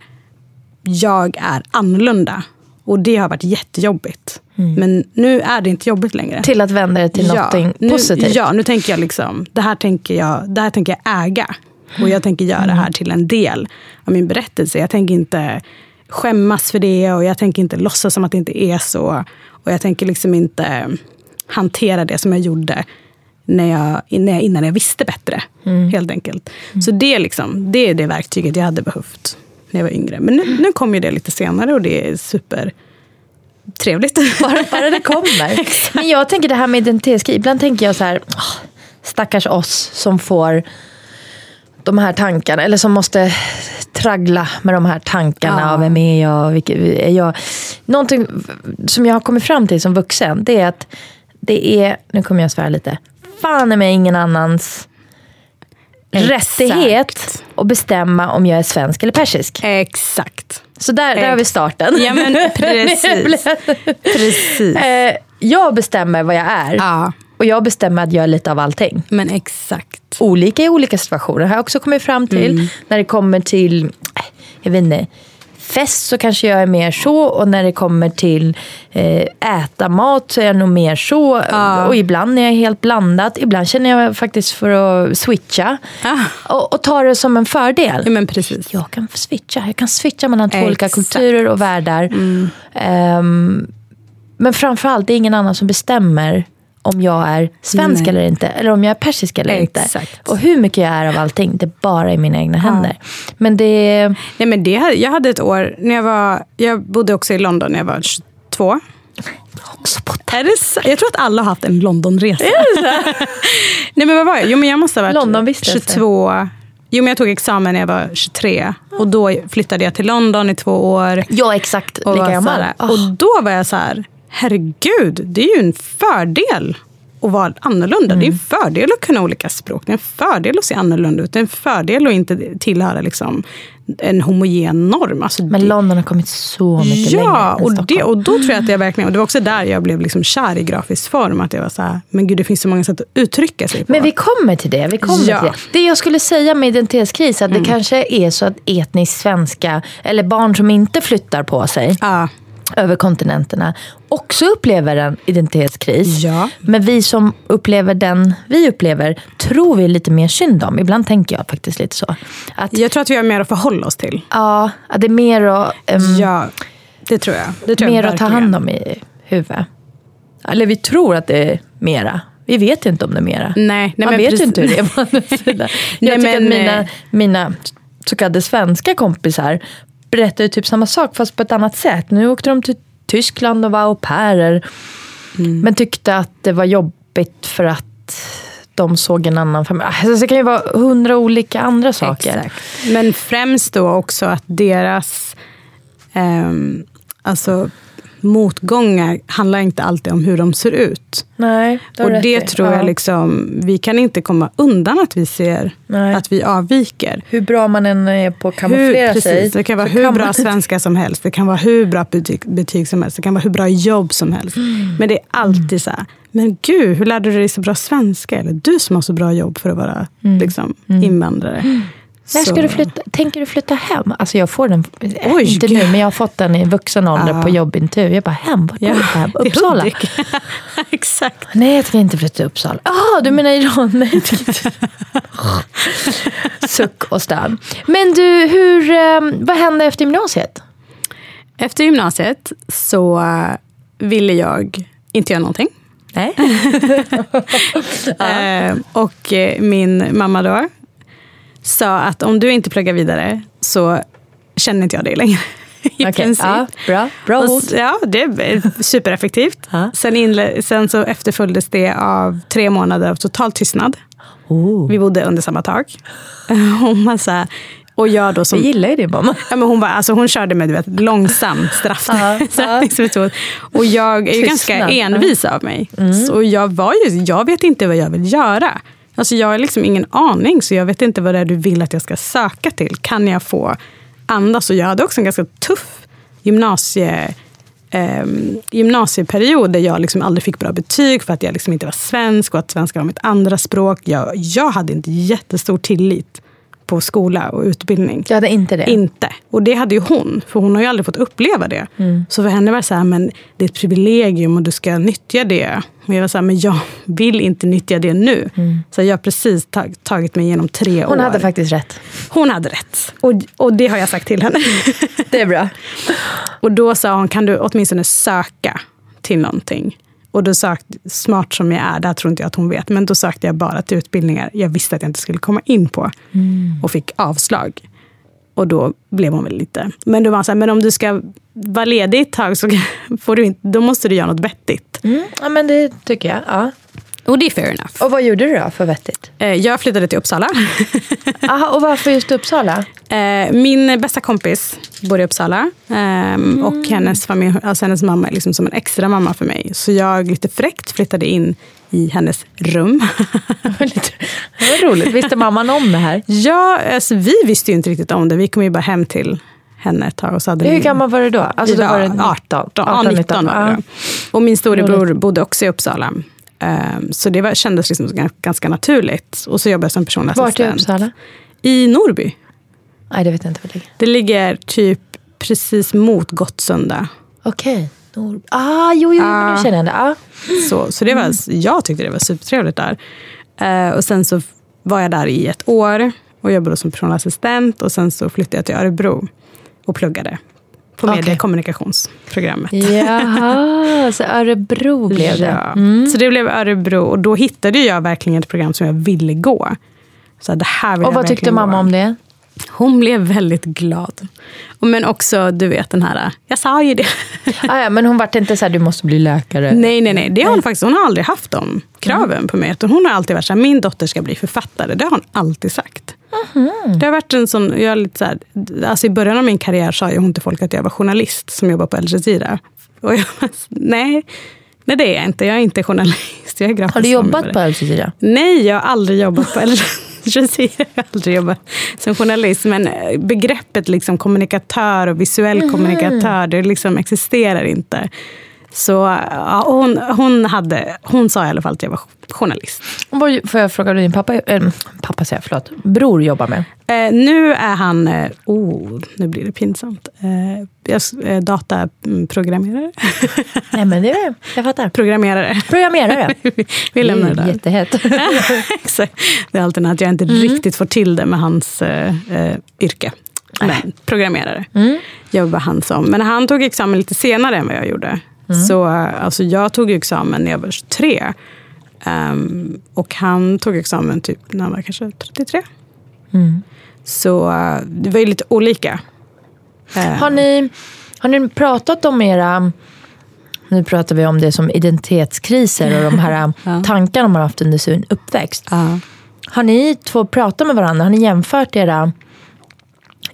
Speaker 2: jag är annorlunda. Och det har varit jättejobbigt. Men nu är det inte jobbigt längre.
Speaker 1: Till att vända det till någonting
Speaker 2: nu,
Speaker 1: positivt.
Speaker 2: Ja, nu tänker jag liksom, det här tänker jag, det här tänker jag äga. Och jag tänker göra det här till en del av min berättelse. Jag tänker inte skämmas för det och jag tänker inte låtsas som att det inte är så. Och jag tänker liksom inte hantera det som jag gjorde när jag, när jag, innan jag visste bättre. Helt enkelt. Så det, är liksom, det är det verktyget jag hade behövt när jag var yngre. Men nu, nu kom ju det lite senare och det är super trevligt.
Speaker 1: Bara, bara det kommer. Men jag tänker det här med identitetskrig. Ibland tänker jag så här, åh, stackars oss som får de här tankarna, eller som måste traggla med de här tankarna.
Speaker 2: Ja.
Speaker 1: av Vem är jag? Vilket, är jag? Någonting som jag har kommit fram till som vuxen, det är att det är, nu kommer jag svära lite, fan är mig ingen annans
Speaker 2: Exakt.
Speaker 1: rättighet att bestämma om jag är svensk eller persisk.
Speaker 2: Exakt.
Speaker 1: Så där, där har vi starten.
Speaker 2: Ja men precis. precis.
Speaker 1: Eh, jag bestämmer vad jag är.
Speaker 2: Ja,
Speaker 1: Och jag bestämmer att jag är lite av allting.
Speaker 2: men exakt.
Speaker 1: Olika i olika situationer har jag också kommit fram till.
Speaker 2: Mm.
Speaker 1: När det kommer till, eh, jag vet inte, fest så kanske jag är mer så. Och när det kommer till eh, äta mat så är jag nog mer så. Och ibland är jag helt blandat. Ibland känner jag faktiskt för att switcha.
Speaker 2: Ah.
Speaker 1: Och, och ta det som en fördel.
Speaker 2: Ja men precis.
Speaker 1: Jag kan switcha. Jag kan switcha mellan två olika
Speaker 2: Exakt.
Speaker 1: kulturer och världar. Ehm, men framförallt, det är ingen annan som bestämmer om jag är svensk
Speaker 2: Nej.
Speaker 1: eller inte. Eller om jag är persisk eller inte.
Speaker 2: Exakt.
Speaker 1: Och hur mycket jag är av allting, det är bara i mina egna händer. Men det...
Speaker 2: Nej, men det, jag hade ett år, när jag, var, jag bodde också i London när jag var 22.
Speaker 1: Också på
Speaker 2: Är det? Jag tror att alla har haft en Londonresa. Nej men vad var jag? Jo men jag måste ha varit
Speaker 1: Londonvistelse.
Speaker 2: 22. Jo men jag tog examen när jag var 23. Och då flyttade jag till London i två år.
Speaker 1: Ja, exakt. Lika gammal. Ah.
Speaker 2: och då var jag så här, herregud, det är ju en fördel att vara annorlunda. Det är en fördel att kunna olika språk. Det är en fördel att se annorlunda ut. Det är en fördel att inte tillhöra liksom, en homogen norm. Alltså,
Speaker 1: Men
Speaker 2: det-
Speaker 1: London har kommit så mycket längre
Speaker 2: Ja,
Speaker 1: än
Speaker 2: och, det,
Speaker 1: Stockholm.
Speaker 2: och då tror jag att jag verkligen, och det var också där jag blev liksom kär i grafisk form. Att jag var så här, men gud det finns så många sätt att uttrycka sig på.
Speaker 1: Men vi kommer till det. Vi kommer
Speaker 2: Ja. Mm.
Speaker 1: till det. det jag skulle säga med identitetskris, att det kanske är så att etnisk svenska, eller barn som inte flyttar på sig,
Speaker 2: Ja,
Speaker 1: över kontinenterna också upplever en identitetskris.
Speaker 2: Ja.
Speaker 1: Men vi som upplever den vi upplever tror vi lite mer synd om. Ibland tänker jag faktiskt lite så. Att,
Speaker 2: jag tror att vi har mer att förhålla oss till.
Speaker 1: ja, att det är mer att, um,
Speaker 2: Ja, det tror jag. Det tror
Speaker 1: mer
Speaker 2: jag
Speaker 1: att ta hand om i huvudet. Eller vi tror att det är mera. Vi vet inte om det är mera.
Speaker 2: Nej, nej,
Speaker 1: Man vet
Speaker 2: precis.
Speaker 1: ju inte hur det är på andra sidan.
Speaker 2: Nej,
Speaker 1: Jag tycker
Speaker 2: men,
Speaker 1: att mina,
Speaker 2: eh,
Speaker 1: mina så kallade svenska kompisar berättar ju typ samma sak fast på ett annat sätt. Nu åkte de till Tyskland och var au pairer.
Speaker 2: Mm.
Speaker 1: Men tyckte att det var jobbigt för att de såg en annan familj. Alltså, det kan ju vara hundra olika andra saker.
Speaker 2: Exakt. Men främst då också att deras ehm, alltså, motgångar handlar inte alltid om hur de ser ut.
Speaker 1: Nej, det
Speaker 2: Och det tror
Speaker 1: Ja.
Speaker 2: jag liksom, vi kan inte komma undan att vi ser
Speaker 1: Nej.
Speaker 2: att vi avviker.
Speaker 1: Hur bra man än är på att kamouflera
Speaker 2: Hur,
Speaker 1: sig.
Speaker 2: det kan vara hur
Speaker 1: kan
Speaker 2: bra
Speaker 1: man-
Speaker 2: svenska som helst. Det kan vara hur bra betyg, betyg som helst. Det kan vara hur bra jobb som helst.
Speaker 1: Mm.
Speaker 2: Men det är alltid så här, men gud, hur lärde du dig så bra svenska? Eller du som har så bra jobb för att vara liksom, invandrare.
Speaker 1: När ska du flytta? Tänker du flytta hem? Alltså jag får den,
Speaker 2: Oj,
Speaker 1: inte nu, men jag har fått den i vuxen ålder
Speaker 2: Ja.
Speaker 1: på jobbintervju. Jag bara, hem? Vart
Speaker 2: Ja,
Speaker 1: du hem? Uppsala?
Speaker 2: Exakt.
Speaker 1: Nej, jag ska inte flytta till Uppsala. Ah, du menar Iran? Nej. Suck och stön. Men du, hur, eh, vad hände efter gymnasiet?
Speaker 2: Efter gymnasiet så eh, ville jag inte göra någonting.
Speaker 1: Nej.
Speaker 2: Eh, och eh, min mamma då sa att om du inte pluggar vidare så känner inte jag dig längre. I
Speaker 1: Okej,
Speaker 2: princip.
Speaker 1: ja, bra. Bra
Speaker 2: Och Ja, det är supereffektivt. Sen, inle- sen så efterföljdes det av tre månader av total tystnad.
Speaker 1: Oh.
Speaker 2: Vi bodde under samma tak. Så här, och jag då som...
Speaker 1: Jag gillar ju det mamma.
Speaker 2: Ja, men hon, var, alltså hon körde med du vet, långsam straff, straffningsmetod. Och jag är ju ganska
Speaker 1: Tystnad. Mm.
Speaker 2: envis av mig. Så jag, var ju, jag vet inte vad jag vill göra. Alltså jag har liksom ingen aning, så jag vet inte vad det är du vill att jag ska söka till. Kan jag få andas? Och jag hade också en ganska tuff gymnasie, eh, gymnasieperiod där jag liksom aldrig fick bra betyg för att jag liksom inte var svensk och att svenska var mitt andra språk. Jag, jag hade inte jättestor tillit på skola och utbildning.
Speaker 1: Jag hade inte det.
Speaker 2: Inte. Och det hade ju hon, för hon har ju aldrig fått uppleva det.
Speaker 1: Mm.
Speaker 2: Så för henne var det så här, men det är ett privilegium och du ska nyttja det. Och jag var så här, men jag vill inte nyttja det nu. Så jag har precis tag, tagit mig igenom tre år.
Speaker 1: Mm. Hon hade faktiskt rätt.
Speaker 2: hon hade rätt. Och, och det har jag sagt till henne.
Speaker 1: Det är bra.
Speaker 2: och då sa hon, kan du åtminstone söka till någonting? Och då sökte, smart som jag är, det här tror inte jag att hon vet, men då sökte jag bara till utbildningar jag visste att jag inte skulle komma in på. Och fick avslag. Och då blev hon väl lite... Men då var så här, men om du ska vara ledig ett tag så får du inte, då måste du göra något vettigt.
Speaker 1: Mm, ja, men det tycker jag. Ja.
Speaker 2: Och det är fair enough.
Speaker 1: Och vad gjorde du då för vettigt?
Speaker 2: Eh, jag flyttade till Uppsala.
Speaker 1: Aha, och varför just Uppsala?
Speaker 2: Eh, min bästa kompis bor i Uppsala. Eh, Och hennes, familj, alltså hennes mamma är liksom som en extra mamma för mig. Så jag lite fräckt flyttade in i hennes rum.
Speaker 1: det var roligt. Visste mamman om det här?
Speaker 2: ja, alltså, vi visste ju inte riktigt om det. Vi kom ju bara hem till henne ett tag. Och så hade
Speaker 1: Hur gammal var du då? Alltså, då var det
Speaker 2: 18,
Speaker 1: 19?
Speaker 2: ja, 19 var det. Och min storebror bodde också i Uppsala. Ehm, Så det var, kändes liksom gan- ganska naturligt. Och så jobbade jag som personlig
Speaker 1: Vart i
Speaker 2: assistent.
Speaker 1: Uppsala?
Speaker 2: I Norby.
Speaker 1: Nej, det vet jag inte var det ligger.
Speaker 2: Det ligger typ precis mot Gottsunda.
Speaker 1: Okej. Nor- Ah, jo, jo,
Speaker 2: Ah.
Speaker 1: nu känner jag det. Ah.
Speaker 2: Så, så det var, jag tyckte det var supertrevligt där. Eh, och sen så var jag där i ett år och jobbade som personlig assistent. Och sen så flyttade jag till Örebro och pluggade på
Speaker 1: Okej.
Speaker 2: medie och kommunikationsprogrammet.
Speaker 1: Jaha, så Örebro blev det.
Speaker 2: Ja. Så det blev Örebro och då hittade jag verkligen ett program som jag ville gå. Så det här vill
Speaker 1: Och vad tyckte mamma
Speaker 2: gå.
Speaker 1: om det?
Speaker 2: Hon blev väldigt glad. Men också, du vet den här, jag sa ju det.
Speaker 1: Ah, ja, men hon vart inte så här, du måste bli läkare.
Speaker 2: nej, nej, nej. Det har hon faktiskt, hon har aldrig haft de kraven på mig. Hon har alltid varit så här, min dotter ska bli författare. Det har hon alltid sagt. Det har varit en sån, jag är lite så här, alltså I början av min karriär sa ju hon till folk att jag var journalist som jobbar på Al Jazeera. Och jag bara, nej, nej, det är jag inte. Jag är inte journalist. Jag är grafisk
Speaker 1: Har du jobbat på Al Jazeera?
Speaker 2: Nej, jag har aldrig jobbat på Al Jazeera. Jag har aldrig jobbat som journalist. Men eh, begreppet liksom kommunikatör och visuell kommunikatör, det liksom existerar inte. Så ja, hon, hon, hade, hon sa i alla fall att jag var journalist.
Speaker 1: Vad får jag fråga vad din pappa, äh, pappa säger förlåt, bror jobbar med?
Speaker 2: Eh, nu är han, eh, oh, nu blir det pinsamt, eh, eh, dataprogrammerare.
Speaker 1: Nej men det är jag fattar.
Speaker 2: Programmerare.
Speaker 1: Programmerare.
Speaker 2: Vi lämnar det där.
Speaker 1: Jättehett.
Speaker 2: Det är alltid att jag inte riktigt får till det med hans eh, eh, yrke. Men programmerare jobbar han som. Men han tog examen lite senare än vad jag gjorde. Så eh, alltså, jag tog examen när jag var 23. Ehm, och han tog examen typ när han var kanske 33. Så eh, det var ju lite olika. Eh,
Speaker 1: Har ni, har ni pratat om era, nu pratar vi om det som identitetskriser och de här tankarna man har haft under sin uppväxt.
Speaker 2: ja.
Speaker 1: Har ni två pratat med varandra? Har ni jämfört era,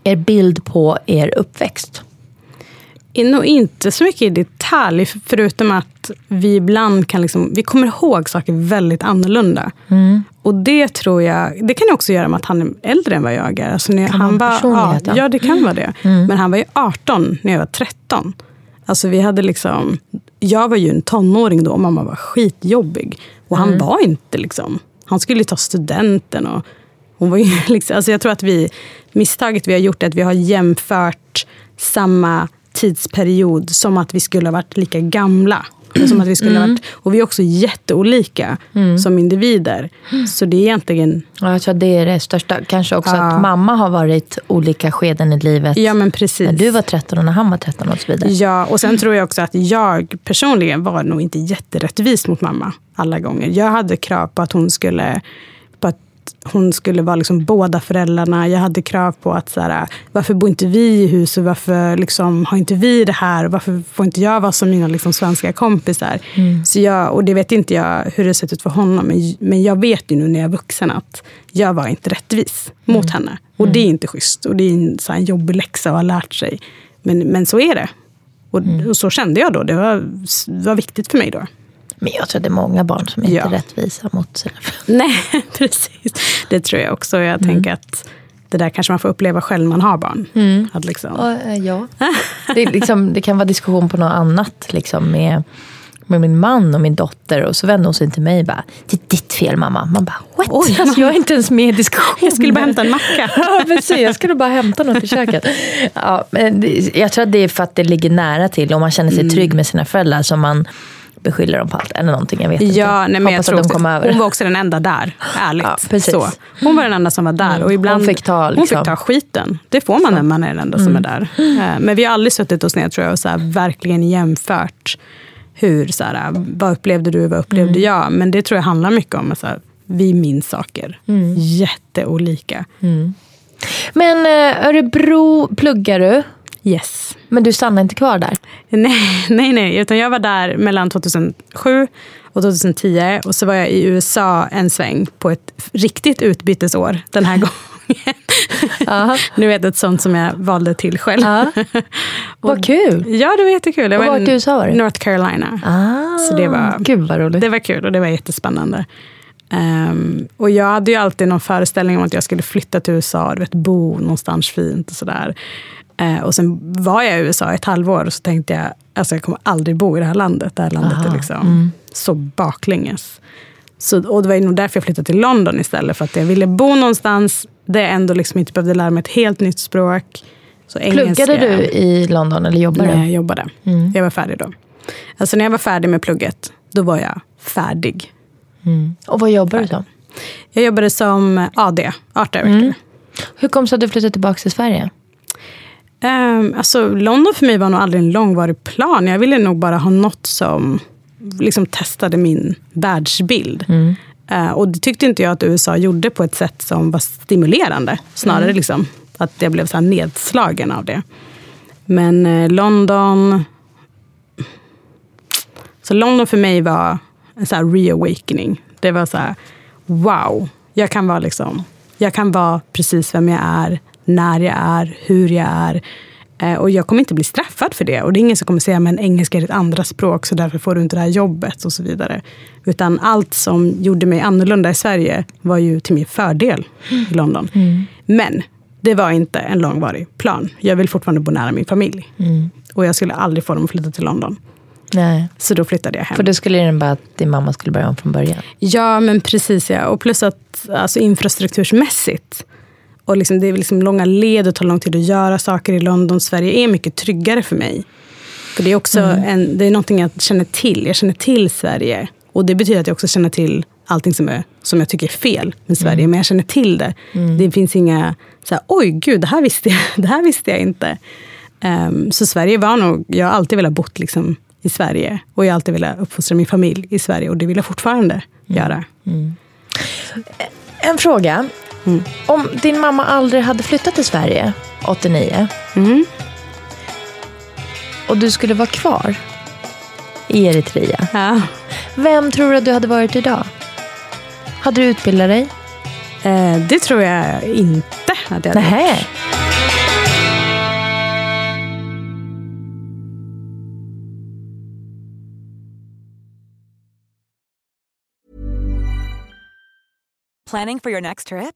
Speaker 1: er bild på er uppväxt?
Speaker 2: Nog inte så mycket i detalj, förutom att vi ibland kan liksom, vi kommer ihåg saker väldigt annorlunda. Och det tror jag, det kan också göra med att han är äldre än vad jag är. Alltså när
Speaker 1: Kan
Speaker 2: han var, ja,
Speaker 1: ja.
Speaker 2: det kan vara det. Men han var ju 18 när jag var 13. Alltså vi hade liksom, jag var ju en tonåring då och mamma var skitjobbig. Och han var inte liksom, han skulle ta studenten. Och hon var ju liksom, alltså jag tror att vi, misstaget vi har gjort är att vi har jämfört samma tidsperiod som att vi skulle ha varit lika gamla. Och, som att vi skulle ha varit, och vi är också jätteolika som individer. Så det är egentligen,
Speaker 1: Ja, jag tror att det är det största. Kanske också att mamma har varit olika skeden i livet.
Speaker 2: ja men precis.
Speaker 1: När du var 13 och när han var 13 och så vidare.
Speaker 2: Ja, och sen tror jag också att jag personligen var nog inte jätterättvis mot mamma alla gånger. Jag hade krav på att hon skulle, att hon skulle vara liksom båda föräldrarna. Jag hade krav på att så här, varför bor inte vi i huset? Varför liksom, har inte vi det här? Varför får inte jag vara som mina liksom, svenska kompisar? Så jag, och det vet inte jag hur det sett ut för honom. Men, men jag vet ju nu när jag är vuxen att jag var inte rättvis mot henne. Och det är inte schysst. Och det är en, så här, en jobbig läxa att ha lärt sig. Men, men så är det. Och, och så kände jag då. Det var, det var viktigt för mig då.
Speaker 1: Men jag tror det är många barn som är
Speaker 2: Ja.
Speaker 1: inte rättvisa mot sina föräldrar.
Speaker 2: Nej, precis. Det tror jag också. Jag tänker att det där kanske man får uppleva själv när man har barn. Att liksom,
Speaker 1: ja. det, är liksom, det kan vara diskussion på något annat liksom, med, med min man och min dotter. Och så vänder hon sig till mig och bara, det är ditt fel mamma. Man bara, what?
Speaker 2: Oj,
Speaker 1: alltså, jag är inte ens med i diskussionen.
Speaker 2: jag skulle bara hämta en macka.
Speaker 1: Ja, precis. Jag skulle bara hämta något i köket. Ja, men det- jag tror att det är för att det ligger nära till och man känner sig trygg med sina föräldrar som man beskyller dem på allt. Eller någonting, jag vet inte.
Speaker 2: Ja, nej, men jag
Speaker 1: Hoppas
Speaker 2: tror
Speaker 1: att de kommer över.
Speaker 2: hon var också den enda där, ärligt.
Speaker 1: Ja, precis.
Speaker 2: Så. Hon var den enda som var där. Och ibland,
Speaker 1: Hon fick ta,
Speaker 2: hon
Speaker 1: liksom.
Speaker 2: fick ta skiten. Det får man när man är den enda som är där. Eh, Men vi har aldrig suttit oss ner tror jag, och så här, verkligen jämfört. Hur, så här, vad upplevde du, vad upplevde jag? Men det tror jag handlar mycket om att så här, vi minns saker jätteolika.
Speaker 1: Men eh, Örebro pluggar du,
Speaker 2: Yes.
Speaker 1: men du stannar inte kvar där.
Speaker 2: Nej, nej, nej. Utan jag var där mellan 2007 och 2010. Och så var jag i USA en sväng på ett riktigt utbytesår den här gången. nu vet ett sånt som jag valde till själv.
Speaker 1: Ja. Vad kul!
Speaker 2: Ja, det var jättekul. Det
Speaker 1: Och
Speaker 2: var
Speaker 1: i USA var det?
Speaker 2: North Carolina.
Speaker 1: Ah,
Speaker 2: Så det var-
Speaker 1: Gud vad roligt.
Speaker 2: Det var kul och det var jättespännande. Ehm, och jag hade ju alltid någon föreställning om att jag skulle flytta till USA, du vet, bo någonstans fint och sådär. Eh, och sen var jag i USA ett halvår och så tänkte jag, alltså jag kommer aldrig bo i det här landet. Det här landet
Speaker 1: Aha,
Speaker 2: är liksom så baklänges. Så, och det var nog därför jag flyttade till London istället, för att jag ville bo någonstans där jag ändå liksom inte behövde lära mig ett helt nytt språk. Så engelska-
Speaker 1: Pluggade du i London eller jobbade
Speaker 2: Nej, jag jobbade. Jag var färdig då. Alltså när jag var färdig med plugget, då var jag färdig.
Speaker 1: Och vad jobbar du som?
Speaker 2: Jag jobbade som AD, Art Director.
Speaker 1: Hur kom det sig att du flyttade tillbaka till Sverige?
Speaker 2: Ehm, alltså, London för mig var nog aldrig en långvarig plan. Jag ville nog bara ha något som liksom testade min världsbild. Eh, och det tyckte inte jag att USA gjorde på ett sätt som var stimulerande. Snarare liksom att jag blev så nedslagen av det. Men eh, London... Så London för mig var en så här reawakening. Det var så här, wow. Jag kan vara liksom, jag kan vara precis vem jag är, när jag är, hur jag är. Eh, och jag kommer inte bli straffad för det. Och det är ingen som kommer säga, men engelska är ditt andra språk, så därför får du inte det här jobbet och så vidare. Utan allt som gjorde mig annorlunda i Sverige var ju till min fördel i London. Men det var inte en långvarig plan. Jag vill fortfarande bo nära min familj. Och jag skulle aldrig få dem att flytta till London.
Speaker 1: Nej.
Speaker 2: Så då flyttade jag hem.
Speaker 1: För då skulle det innebära att din mamma skulle börja om från början.
Speaker 2: Ja, men precis. Ja. Och plus att alltså, infrastruktursmässigt. Och liksom, det är liksom långa led och tar lång tid att göra saker i London. Sverige är mycket tryggare för mig. För det är också en, det är någonting jag känner till. Jag känner till Sverige. Och det betyder att jag också känner till allting som, är, som jag tycker är fel med Sverige. Men jag känner till det. Det finns inga, så här, oj gud, det här visste jag, det här visste jag inte. Ehm, så Sverige var nog, jag har alltid velat bo liksom, i Sverige. Och jag har alltid velat uppfostra min familj i Sverige. Och det vill jag fortfarande göra.
Speaker 1: En fråga.
Speaker 2: Mm.
Speaker 1: Om din mamma aldrig hade flyttat till Sverige 89
Speaker 2: Mm.
Speaker 1: och du skulle vara kvar i Eritrea.
Speaker 2: Ja.
Speaker 1: Vem tror du att du hade varit idag? Hade du utbildat dig?
Speaker 2: Eh, det tror jag inte att jag hade gjort.
Speaker 5: Planning for your next trip?